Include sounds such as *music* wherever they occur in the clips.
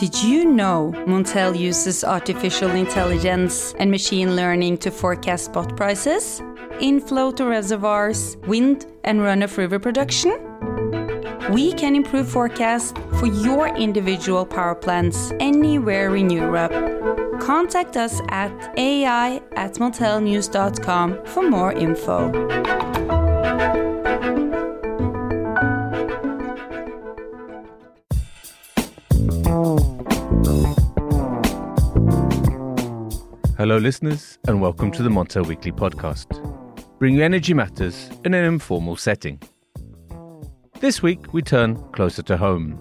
Did you know Montel uses artificial intelligence and machine learning to forecast spot prices, inflow to reservoirs, wind and run-off river production? We can improve forecasts for your individual power plants anywhere in Europe. Contact us at ai at montelnews.com for more info. Hello, listeners, and welcome to the Montel Weekly Podcast, bringing energy matters in an informal setting. This week, we turn closer to home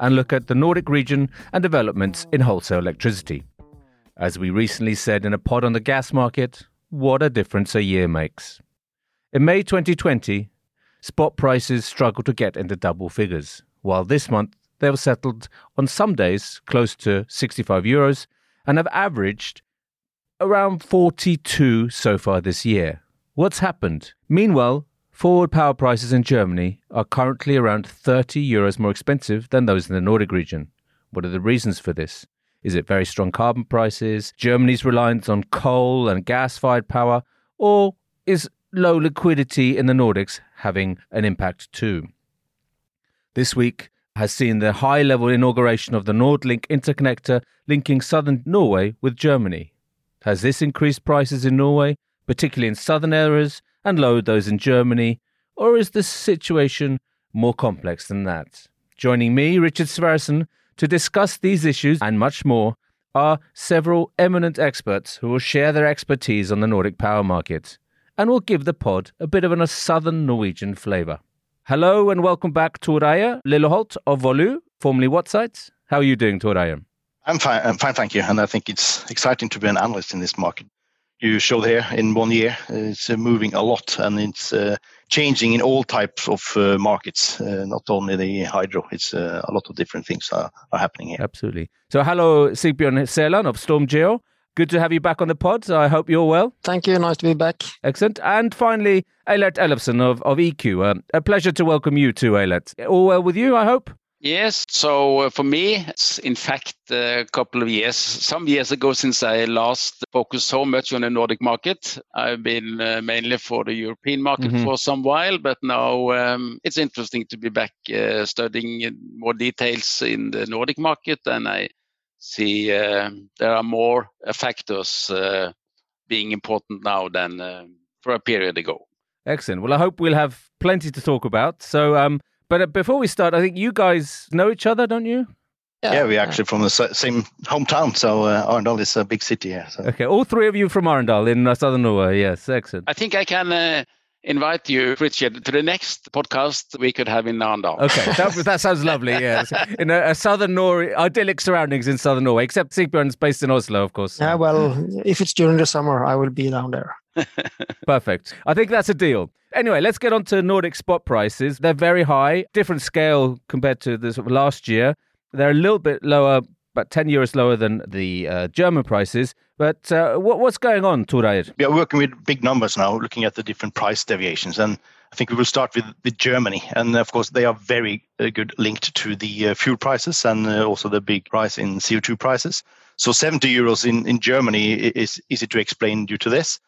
and look at the Nordic region and developments in wholesale electricity. As we recently said in a pod on the gas market, what a difference a year makes. In May 2020, spot prices struggled to get into double figures, while this month they have settled on some days close to 65 euros and have averaged around 42 so far this year. What's happened? Meanwhile, forward power prices in Germany are currently around 30 euros more expensive than those in the Nordic region. What are the reasons for this? Is it very strong carbon prices, Germany's reliance on coal and gas fired power, or is low liquidity in the Nordics having an impact too? This week has seen the high level inauguration of the NordLink interconnector linking southern Norway with Germany. Has this increased prices in Norway, particularly in southern areas, and lowered those in Germany? Or is the situation more complex than that? Joining me, Richard Sverrisson, to discuss these issues and much more are several eminent experts who will share their expertise on the Nordic power market and will give the pod a bit of a southern Norwegian flavour. Hello and welcome back, Tor Reier Lilleholt of Volue, formerly Wattsight. How are you doing, Tor Reier? I'm fine. I'm fine, thank you. And I think it's exciting to be an analyst in this market. You showed here in one year, it's uh, moving a lot and it's uh, changing in all types of uh, markets, uh, not only the hydro. It's uh, a lot of different things are, are happening here. Absolutely. So, hello, Sigbjørn Seland of StormGeo. Good to have you back on the pod. I hope you're well. Thank you. Nice to be back. Excellent. And finally, Eilert Ellefsen of, of EQ. Um, a pleasure to welcome you too, Eilert. All well with you, I hope? Yes, so uh, for me, it's in fact a couple of years, some years ago since I last focused so much on the Nordic market. I've been uh, mainly for the European market mm-hmm. for some while, but now um, it's interesting to be back uh, studying more details in the Nordic market, and I see uh, there are more factors uh, being important now than uh, for a period ago. Excellent. Well, I hope we'll have plenty to talk about. So, um, but uh, before we start, I think you guys know each other, don't you? Yeah, yeah we're actually from the same hometown. So uh, Arendal is a big city here. So. Okay, all three of you from Arendal in uh, southern Norway. Yes, excellent. I think I can uh, invite you, Richard, to the next podcast we could have in Arendal. Okay, that, that sounds lovely. Yes, *laughs* in a, a, southern Norway, idyllic surroundings in southern Norway, except Sigbjørn's based in Oslo, of course. Yeah, well, if it's during the summer, I will be down there. *laughs* Perfect. I think that's a deal. Anyway, let's get on to Nordic spot prices. They're very high, different scale compared to the sort of last year. They're a little bit lower, about 10 euros lower than the uh, German prices. But uh, what, what's going on, Tor We are working with big numbers now, looking at the different price deviations. And I think we will start with, with Germany. And of course, they are very uh, good linked to the uh, fuel prices and uh, also the big rise in CO2 prices. So 70 euros in, in Germany is easy to explain due to this.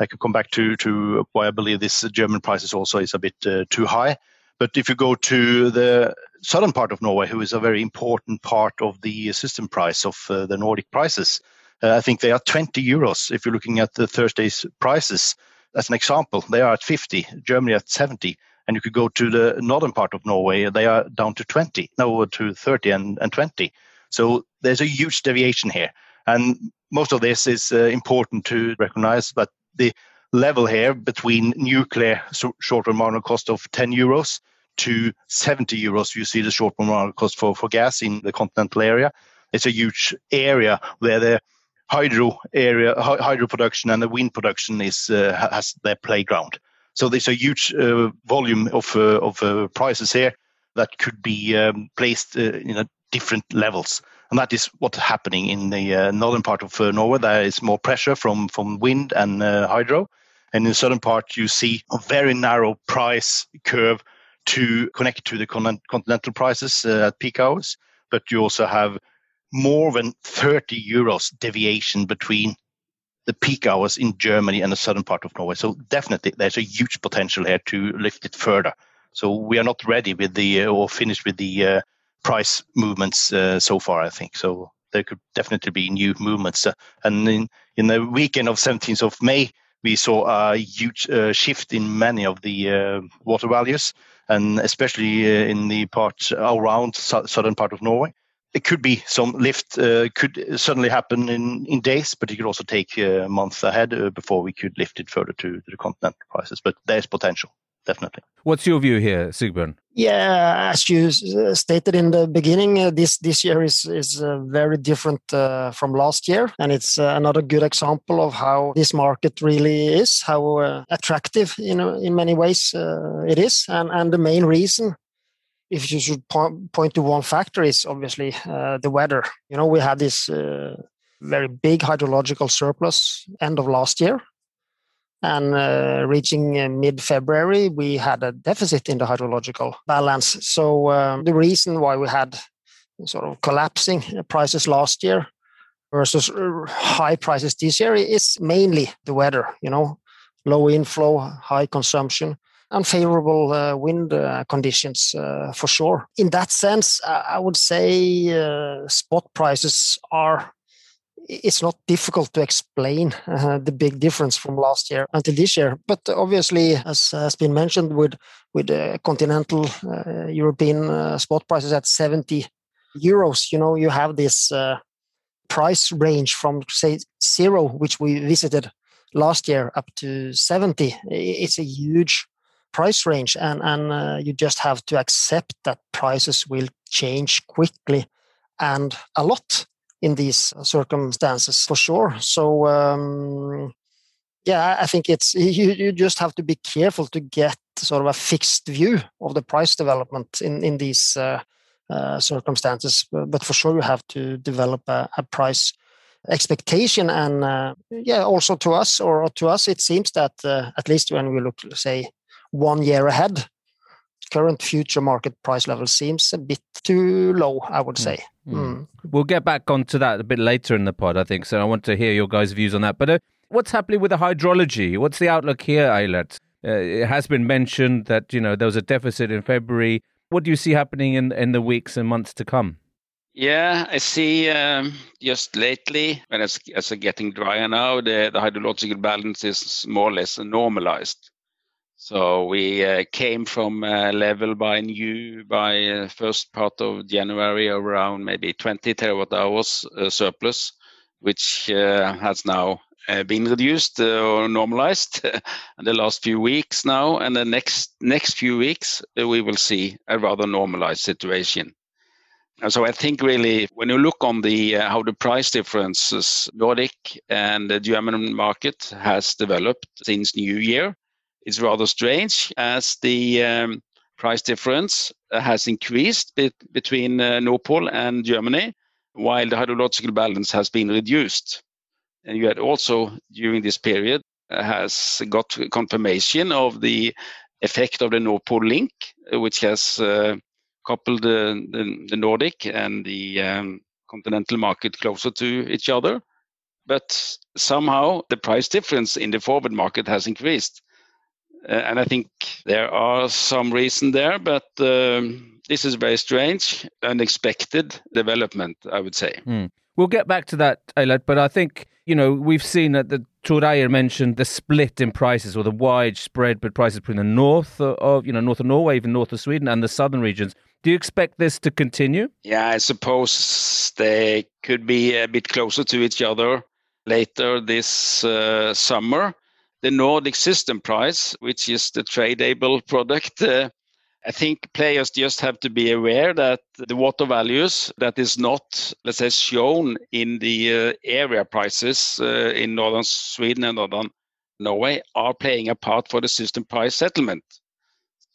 I could come back to to why I believe this German prices also is a bit uh, too high. But if you go to the southern part of Norway, who is a very important part of the system price of uh, the Nordic prices, uh, I think they are 20 euros. If you're looking at the Thursday's prices, as an example, they are at 50, Germany at 70. And you could go to the northern part of Norway, they are down to 20, no, to 30 and, and 20. So there's a huge deviation here. And most of this is uh, important to recognize, but the level here between nuclear short-term marginal cost of 10 euros to 70 euros. You see the short-term marginal cost for, for gas in the continental area. It's a huge area where the hydro area, hydro production and the wind production is uh, has their playground. So there's a huge uh, volume of uh, of uh, prices here that could be um, placed uh, in different levels and that is what's happening in the uh, northern part of uh, Norway. There is more pressure from from wind and uh, hydro, and in the southern part you see a very narrow price curve to connect to the continental prices uh, at peak hours. But you also have more than 30 euros deviation between the peak hours in Germany and the southern part of Norway. So definitely there's a huge potential here to lift it further. So we are not ready with the uh, or finished with the uh, price movements uh, so far. I think so. There could definitely be new movements. Uh, and in in the weekend of 17th of May, we saw a huge uh, shift in many of the uh, water values, and especially in the part around southern part of Norway it could be some lift uh, could suddenly happen in, in days, but it could also take a month ahead uh, before we could lift it further to, to the continental prices. But there's potential, definitely. What's your view here, Sigbjørn? Yeah, as you uh, stated in the beginning, uh, this this year is is uh, very different uh, from last year, and it's another good example of how this market really is, how attractive in in many ways it is, and and the main reason if you should po- point to one factor is obviously uh, the weather. You know, we had this uh, very big hydrological surplus end of last year, and uh, reaching uh, mid-February, we had a deficit in the hydrological balance. So um, the reason why we had sort of collapsing prices last year versus uh, high prices this year is mainly the weather. You know, low inflow, high consumption unfavorable uh, wind uh, conditions uh, for sure. In that sense, I would say spot prices are. It's not difficult to explain uh, the big difference from last year until this year, but obviously, as has been mentioned, with with continental European spot prices at 70 euros, you know, you have this price range from say zero, which we visited last year, up to 70. It's a huge price range and and uh, you just have to accept that prices will change quickly and a lot in these circumstances for sure. So um, yeah i think it's *laughs* you, you just have to be careful to get sort of a fixed view of the price development in in these uh, uh, circumstances. But for sure you have to develop a, a price expectation. And uh, yeah also to us or to us it seems that uh, at least when we look say one year ahead, current future market price level seems a bit too low, I would say. Mm. We'll get back onto that a bit later in the pod, I think. So I want to hear your guys' views on that. But uh, what's happening with the hydrology? What's the outlook here, Eilert? Uh, it has been mentioned that you know there was a deficit in February. What do you see happening in in the weeks and months to come? Yeah, I see. Um, just lately, when it's, it's getting drier now, the, the hydrological balance is more or less normalized. So we uh, came from a level by new by uh, first part of January around maybe 20 terawatt hours uh, surplus, which has now been reduced or normalized in *laughs* the last few weeks now. And the next next few weeks, we will see a rather normalized situation. And so I think really when you look on the how the price differences Nordic and the German market has developed since New Year, it's rather strange as the um, price difference uh, has increased be- between uh, and Germany, while the hydrological balance has been reduced. And you had also, during this period, uh, has got confirmation of the effect of the NordLink, uh, which has uh, coupled the, the, the, Nordic and the um, continental market closer to each other. But somehow the price difference in the forward market has increased. Uh, and I think there are some reason there, but um, this is very strange, unexpected development, I would say. Mm. We'll get back to that, Eilert, but I think, you know, we've seen that the Tor Reier mentioned the split in prices or the wide spread but prices between the north of, you know, north of Norway, even north of Sweden and the southern regions. Do you expect this to continue? Yeah, I suppose they could be a bit closer to each other later this uh, summer the Nordic system price, which is the tradable product. Uh, I think players just have to be aware that the water values that is not, let's say, shown in the uh, area prices uh, in northern Sweden and northern Norway are playing a part for the system price settlement.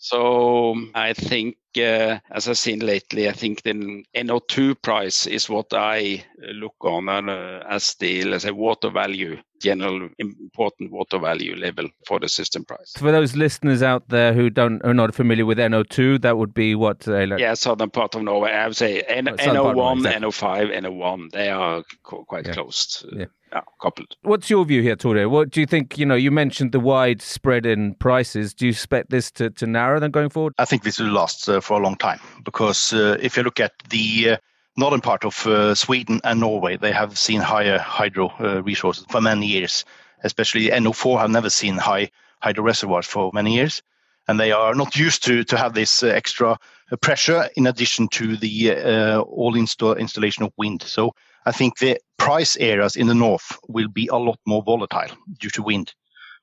So I think, uh, as I've seen lately, I think the NO2 price is what I look on uh, as the, let's say, water value, general important water value level for the system price. For those listeners out there who don't are not familiar with NO2, that would be what? Uh, like... Yeah, southern part of Norway. I would say N- oh, NO1, exactly. NO5, NO1. They are co- quite yeah. close. Yeah yeah, coupled. What's your view here, Tore? What do you think? You know, you mentioned the wide spread in prices. Do you expect this to, to narrow then going forward? I think this will last uh, for a long time because uh, if you look at the uh, northern part of uh, Sweden and Norway, they have seen higher hydro uh, resources for many years. Especially NO4 have never seen high hydro reservoirs for many years, and they are not used to to have this uh, extra pressure in addition to the all install installation of wind. So I think the price areas in the north will be a lot more volatile due to wind.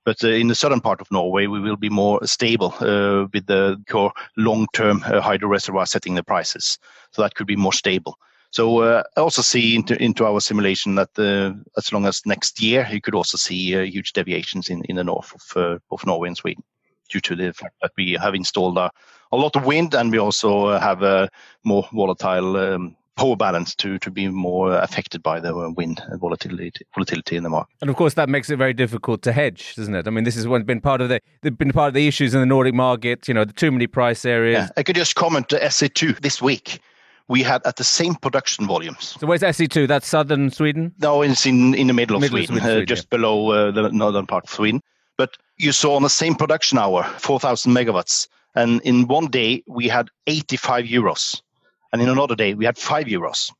But uh, in the southern part of Norway, we will be more stable uh, with the core long-term uh, hydro reservoir setting the prices. So that could be more stable. So uh, I also see into, into our simulation that uh, as long as next year, you could also see uh, huge deviations in, in the north of, of Norway and Sweden due to the fact that we have installed a, a lot of wind and we also have a more volatile um, power balance to to be more affected by the wind volatility volatility in the market. And of course, that makes it very difficult to hedge, doesn't it? I mean, this has been part of the been part of the issues in the Nordic market. You know, the too many price areas. Yeah. I could just comment to SE2 this week. We had at the same production volumes. So where's SE2? That's southern Sweden. No, it's in in the middle of middle Sweden, of Sweden uh, just yeah. below uh, the northern part of Sweden. But you saw on the same production hour, 4,000 megawatts, and in one day we had 85 euros and in another day we had five euros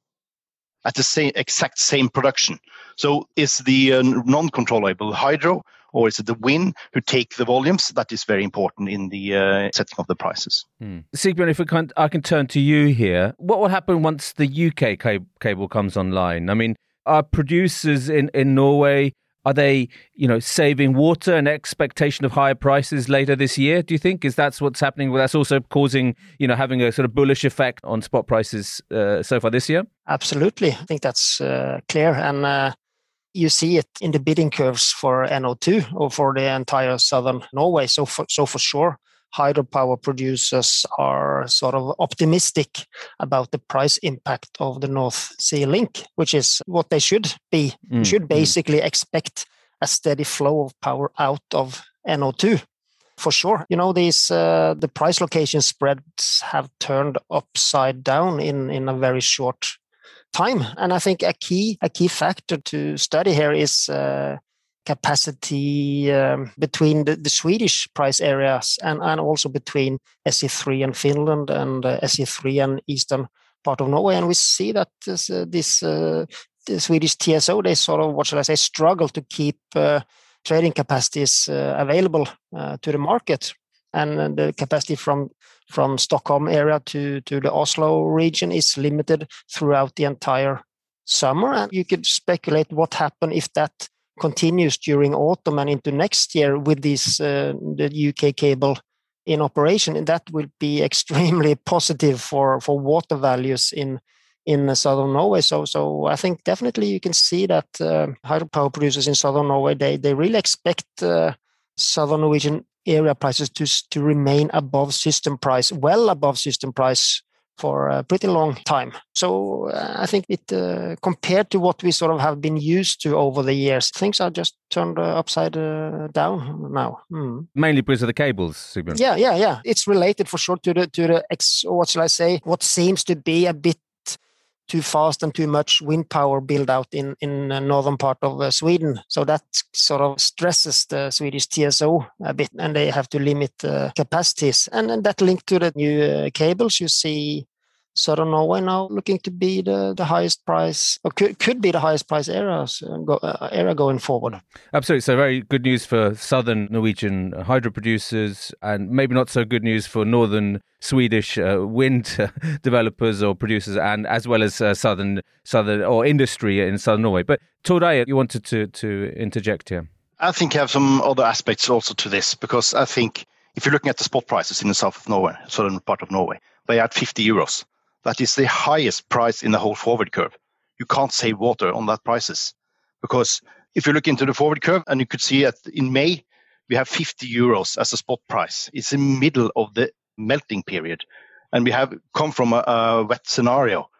at the same exact same production. So is the uh, non-controllable hydro or is it the wind who take the volumes? That is very important in the uh, setting of the prices. Hmm. Sigbjørn, if can, I can turn to you here. What will happen once the UK cable comes online? I mean, are producers in, in Norway are they, you know, saving water and expectation of higher prices later this year? Do you think is that's what's happening? Well, that's also causing, you know, having a sort of bullish effect on spot prices uh, so far this year. Absolutely, I think that's uh, clear, and uh, you see it in the bidding curves for NO2 or for the entire southern Norway. So for, so for sure, hydropower producers are sort of optimistic about the price impact of the North Sea link, which is what they should be. Mm. Should mm. basically expect a steady flow of power out of NO2 for sure. You know, these uh, the price location spreads have turned upside down in in a very short time, and I think a key a key factor to study here is uh, capacity um, between the, the, Swedish price areas and, and also between SE3 and Finland and uh, SE3 and eastern part of Norway. And we see that this, uh, this uh, the Swedish TSO, they sort of, what shall I say, struggle to keep uh, trading capacities uh, available uh, to the market. And the capacity from from Stockholm area to, to the Oslo region is limited throughout the entire summer. And you could speculate what happened if that continues during autumn and into next year with this uh, the UK cable in operation, and that will be *laughs* extremely positive for for water values in in southern Norway. So so I think definitely you can see that uh, hydropower producers in southern Norway they they really expect uh, southern Norwegian area prices to to remain above system price, well above system price for a pretty long time. So uh, I think it uh, compared to what we sort of have been used to over the years, things are just turned uh, upside uh, down now. Mm. Mainly because of the cables, Sigbjørn. Yeah, yeah, yeah. It's related for sure to the to the ex. What shall I say? What seems to be a bit too fast and too much wind power build out in in the northern part of uh, Sweden. So that sort of stresses the Swedish TSO a bit, and they have to limit uh, capacities. And, and that linked to the new uh, cables, you see southern Norway now looking to be the, the highest price or could, could be the highest price areas uh, go, uh, area going forward. Absolutely. So very good news for southern Norwegian hydro producers and maybe not so good news for northern Swedish uh, wind *laughs* developers or producers and as well as uh, southern southern or industry in southern Norway. But Tor Reier, you wanted to to interject here. I think I have some other aspects also to this because I think if you're looking at the spot prices in the south of Norway, southern part of Norway, they are at 50 euros that is the highest price in the whole forward curve. You can't save water on that prices because if you look into the forward curve and you could see that in May we have 50 euros as a spot price. It's in the middle of the melting period, and we have come from a, a wet scenario.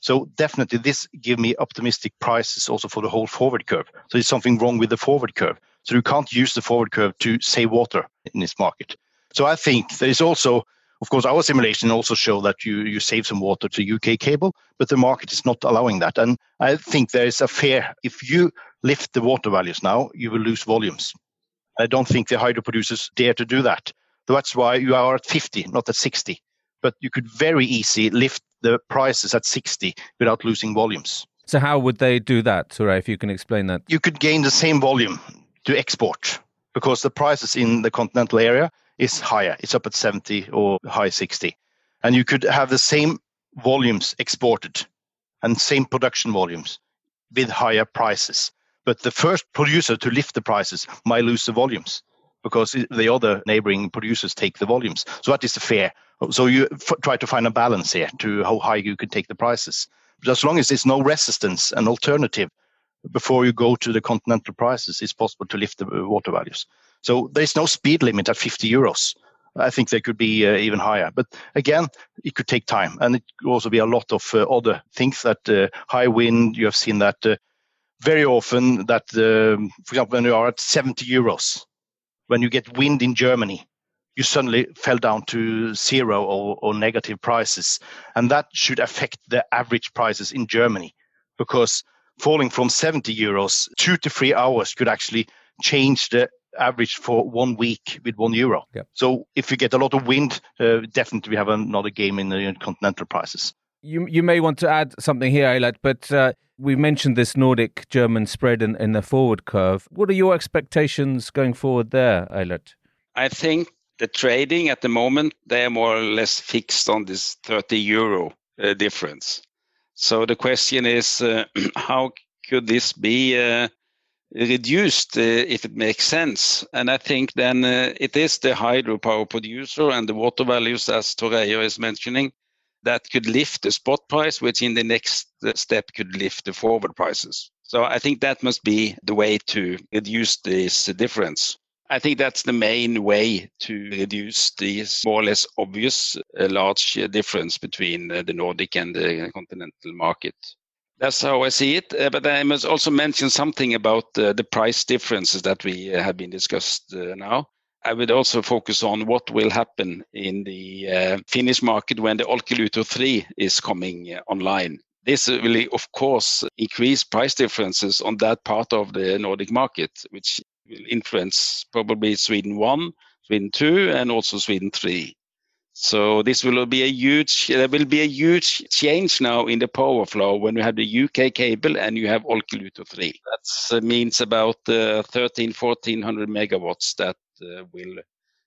So definitely this give me optimistic prices also for the whole forward curve. So there's something wrong with the forward curve. So you can't use the forward curve to save water in this market. So I think there is also, of course, our simulation also show that you, you save some water to UK cable, but the market is not allowing that. And I think there is a fair, if you lift the water values now, you will lose volumes. I don't think the hydro producers dare to do that. That's why you are at 50, not at 60. But you could very easily lift the prices at 60 without losing volumes. So how would they do that, Tore, if you can explain that? You could gain the same volume to export because the prices in the continental area is higher. It's up at 70 or high 60. And you could have the same volumes exported and same production volumes with higher prices. But the first producer to lift the prices might lose the volumes because the other neighboring producers take the volumes. So that is the fair. So you f- try to find a balance here to how high you can take the prices. But as long as there's no resistance and alternative before you go to the continental prices, it's possible to lift the uh, water values. So there's no speed limit at 50 euros. I think they could be uh, even higher. But again, it could take time. And it could also be a lot of uh, other things that uh, high wind, you have seen that uh, very often that, um, for example, when you are at 70 euros, when you get wind in Germany, you suddenly fell down to zero or, or negative prices. And that should affect the average prices in Germany because falling from 70 euros, two to three hours could actually change the average for one week with one euro. Yep. So if you get a lot of wind, uh, definitely we have another game in the continental prices. You you may want to add something here, Eilert, but uh, we mentioned this Nordic German spread in, in the forward curve. What are your expectations going forward there, Eilert? I think the trading at the moment they are more or less fixed on this 30 euro uh, difference. So the question is, uh, *clears throat* how could this be uh, reduced uh, if it makes sense? And I think then uh, it is the hydropower producer and the water values, as Tor Reier is mentioning, that could lift the spot price, which in the next step could lift the forward prices. So I think that must be the way to reduce this difference. I think that's the main way to reduce this more or less obvious uh, large difference between uh, the Nordic and the continental market. That's how I see it. Uh, but I must also mention something about uh, the price differences that we uh, have been discussed uh, now. I would also focus on what will happen in the uh, Finnish market when the Olkiluoto 3 is coming uh, online. This will, of course, increase price differences on that part of the Nordic market, which influence probably Sweden 1, Sweden 2, and also Sweden 3. So this will be a huge, there will be a huge change now in the power flow when you have the UK cable and you have Olkiluoto 3. That uh, means about uh, 13, 1400 megawatts that uh, will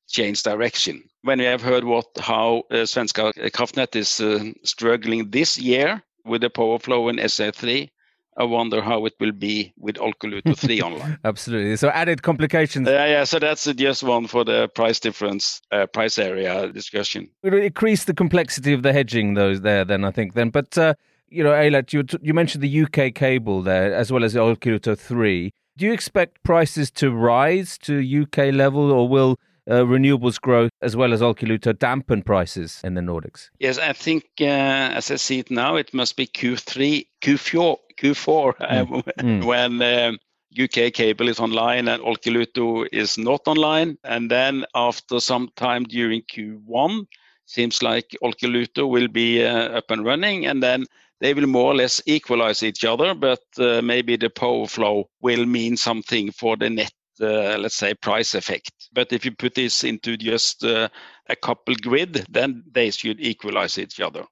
change direction. When we have heard what how uh, Svenska kraftnät is uh, struggling this year with the power flow in SE3, I wonder how it will be with Olkiluoto *laughs* 3 online. Absolutely. So added complications. Yeah, yeah. So that's just one for the price difference, uh, price area discussion. It will increase the complexity of the hedging, those there. Then I think then, but uh, you know, Eilert, you you mentioned the UK cable there as well as the Olkiluoto 3. Do you expect prices to rise to UK level, or will uh, renewables growth as well as Olkiluoto dampen prices in the Nordics? Yes, I think uh, as I see it now, it must be Q3, Q4, Q4 *laughs* mm. mm. when um, UK cable is online and Olkiluoto is not online, and then after some time during Q1, seems like Olkiluoto will be uh, up and running, and then they will more or less equalize each other, but uh, maybe the power flow will mean something for the net, uh, let's say, price effect. But if you put this into just uh, a couple grid, then they should equalize each other.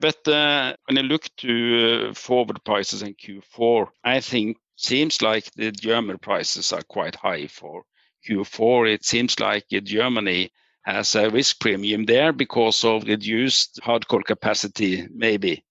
But uh, when I look to uh, forward prices in Q4, I think seems like the German prices are quite high for Q4. It seems like Germany has a risk premium there because of reduced hard coal capacity, maybe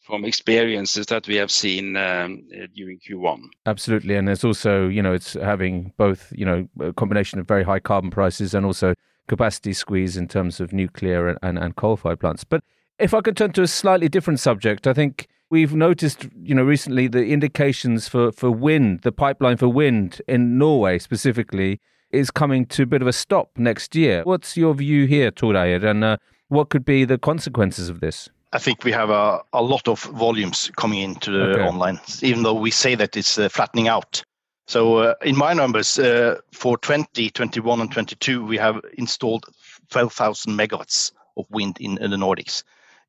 from experiences that we have seen um, during Q1. Absolutely, and it's also you know it's having both you know a combination of very high carbon prices and also capacity squeeze in terms of nuclear and, and, and coal-fired plants. But if I could turn to a slightly different subject, I think we've noticed, you know, recently the indications for, for wind, the pipeline for wind in Norway specifically, is coming to a bit of a stop next year. What's your view here, Tor Reier, and uh, what could be the consequences of this? I think we have a, a lot of volumes coming into the okay. online, even though we say that it's uh, flattening out. So uh, in my numbers uh, for 2021 and 22, we have installed 12,000 megawatts of wind in, in, the Nordics.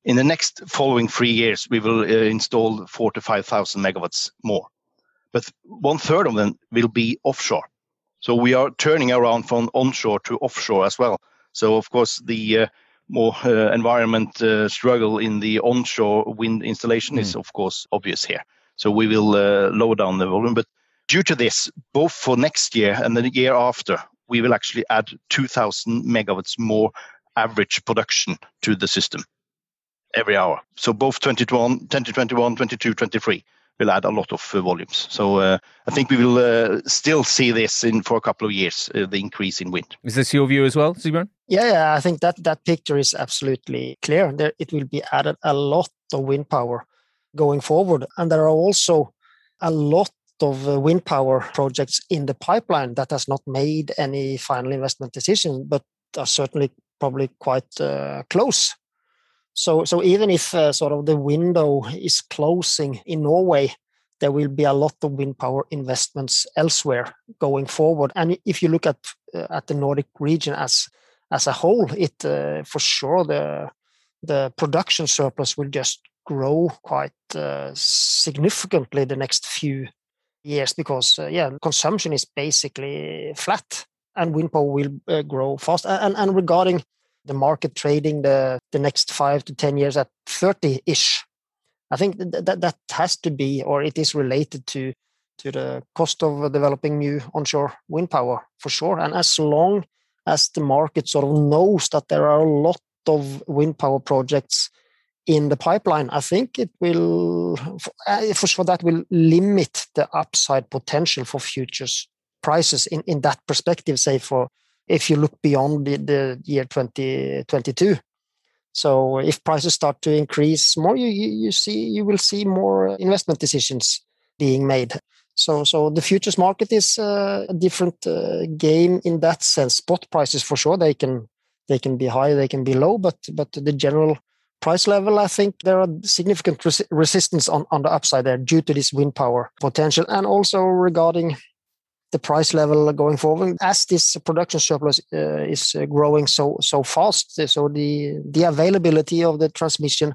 In the next following three years, we will uh, install four to 5,000 megawatts more. But one third of them will be offshore. So we are turning around from onshore to offshore as well. So of course the uh, more uh, environment uh, struggle in the onshore wind installation mm. is hmm. of course obvious here. So we will uh, lower down the volume. But due to this, both for next year and the year after, we will actually add 2,000 megawatts more average production to the system every hour. So both 2021, 2021 22, 23 will add a lot of uh, volumes. So uh, I think we will uh, still see this in for a couple of years, uh, the increase in wind. Is this your view as well, Sigbjørn? Yeah, yeah, I think that that picture is absolutely clear. There, it will be added a lot of wind power going forward, and there are also a lot of uh, wind power projects in the pipeline that has not made any final investment decision, but are certainly probably quite uh, close. So, so even if uh, sort of the window is closing in Norway, there will be a lot of wind power investments elsewhere going forward. And if you look at uh, at the Nordic region as as a whole, it uh, for sure the the production surplus will just grow quite uh, significantly the next few years because uh, yeah, consumption is basically flat and wind power will uh, grow fast. And, and regarding the market trading the, the next five to 10 years at 30 ish, I think that, that that has to be, or it is related to, to the cost of developing new onshore wind power for sure. And as long as the market sort of knows that there are a lot of wind power projects in the pipeline, I think it will, uh, for sure, that will limit the upside potential for futures prices in, in that perspective, say for if you look beyond the, the year 2022. So if prices start to increase more, you, you see you will see more investment decisions being made. So so the futures market is uh, a different uh, game in that sense. Spot prices for sure they can they can be high, they can be low, but but the general price level, I think there are significant res- resistance on, on the upside there due to this wind power potential. And also regarding the price level going forward, as this production surplus uh, is uh, growing so so fast, so the the availability of the transmission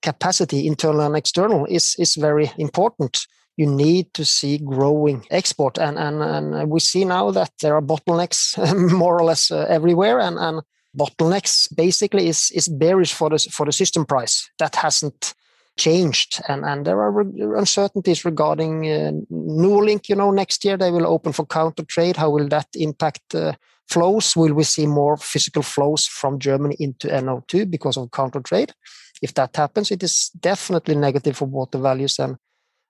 capacity, internal and external, is is very important. You need to see growing export, and and, and we see now that there are bottlenecks *laughs* more or less uh, everywhere, and and bottlenecks basically is is bearish for the for the system price. That hasn't changed, and and there are uncertainties regarding uh, Nordlink. You know, next year they will open for counter trade. How will that impact? Uh, flows will we see more physical flows from germany into no2 because of counter trade if that happens it is definitely negative for water values and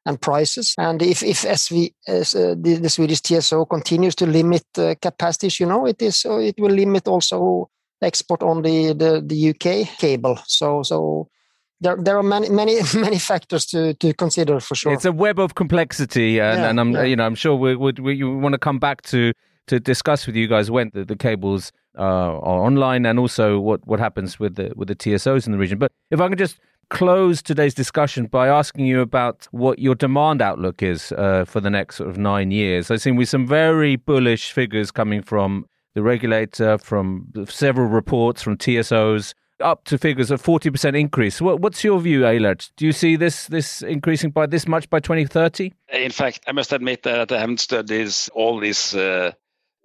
and prices. And if if SV uh, the, the, Swedish TSO continues to limit uh, capacities, you know, it is uh, it will limit also export on the, the, the UK cable. So so there, there are many many *laughs* many factors to, to consider for sure. It's a web of complexity, and, yeah, and I'm yeah. you know I'm sure we would we, we, want to come back to to discuss with you guys when the, the cables uh, are online and also what, what happens with the with the TSOs in the region. But if I can just close today's discussion by asking you about what your demand outlook is uh, for the next sort of nine years. I've seen with some very bullish figures coming from the regulator, from several reports from TSOs, up to figures of 40% increase. What, what's your view, Eilert? Do you see this this increasing by this much by 2030? In fact, I must admit that I haven't studied all these uh,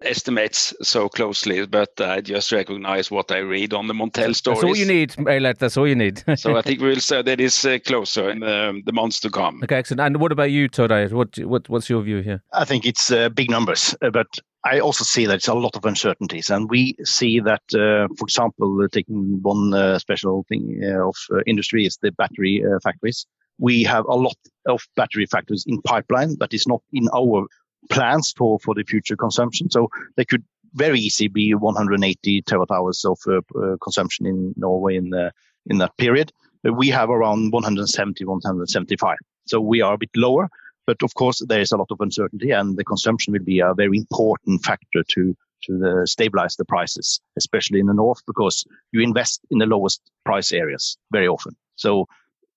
estimates so closely, but I just recognize what I read on the Montel stories. That's all you need, Eilert. That's all you need. *laughs* so I think we'll study this uh, closer in um, the months to come. Okay, excellent. And what about you, Tor Reier? What, what, what's your view here? I think it's uh, big numbers, uh, but I also see that it's a lot of uncertainties. And we see that, uh, for example, uh, taking one uh, special thing of industry is the battery factories. We have a lot of battery factories in pipeline that is not in our plans for, for the future consumption. So they could very easily be 180 terawatt hours of uh, uh, consumption in Norway in the, in that period. We have around 170, 175. So we are a bit lower, but of course there is a lot of uncertainty and the consumption will be a very important factor to to the stabilize the prices, especially in the north, because you invest in the lowest price areas very often. So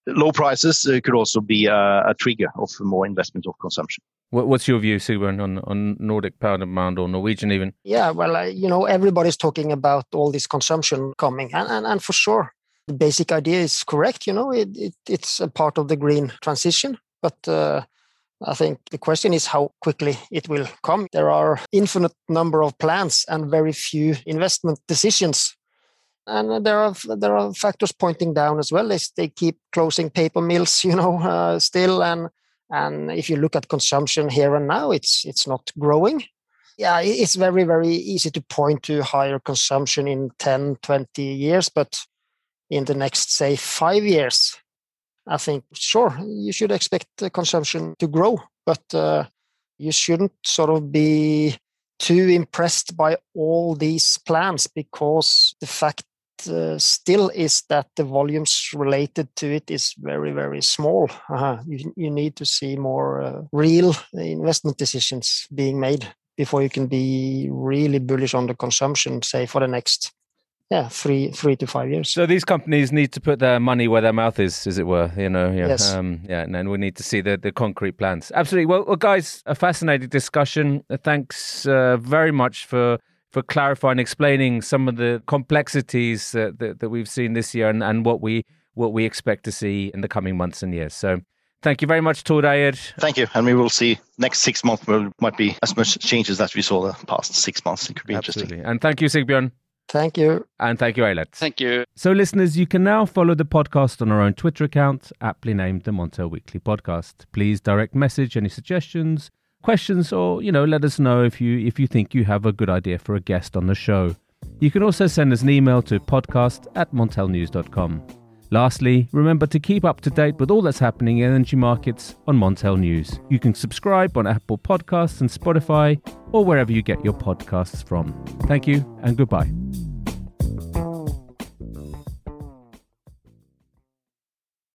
low prices uh, could also be a, a, trigger of more investment of consumption. What's your view, Sigbjørn, on, on Nordic power demand or Norwegian even? Yeah, well, uh, you know, everybody's talking about all this consumption coming, and, and, and for sure, the basic idea is correct. You know, it, it it's a part of the green transition, but uh, I think the question is how quickly it will come. There are infinite number of plans and very few investment decisions. And there are there are factors pointing down as well. As they keep closing paper mills *laughs* you know uh, still. And and if you look at consumption here and now it's it's not growing. Yeah it's very very easy to point to higher consumption in 10 20 years but in the next say 5 years i think sure you should expect the consumption to grow but uh, you shouldn't sort of be too impressed by all these plans because the fact uh, still is that the volumes related to it is very very small. Uh, you, you need to see more uh, real investment decisions being made before you can be really bullish on the consumption say for the next yeah three three to five years so these companies need to put their money where their mouth is as it were you know yeah yes. um, yeah and then we need to see the, the concrete plans absolutely well, well guys a fascinating discussion uh, thanks uh, very much for for clarifying, explaining some of the complexities that, that, that we've seen this year and, and what we what we expect to see in the coming months and years. So Thank you very much, Tord Thank you. And we will see next six months will, might be as much changes as we saw the past six months. It could be Absolutely. interesting. And thank you, Sigbjørn. Thank you. And thank you, Eilert. Thank you. So, listeners, you can now follow the podcast on our own Twitter account, aptly named the Montel Weekly Podcast. Please direct message any suggestions questions or you know let us know if you if you think you have a good idea for a guest on the show you can also send us an email to podcast at montelnews.com lastly remember to keep up to date with all that's happening in energy markets on montel news. You can subscribe on apple podcasts and spotify or wherever you get your podcasts from. Thank you and goodbye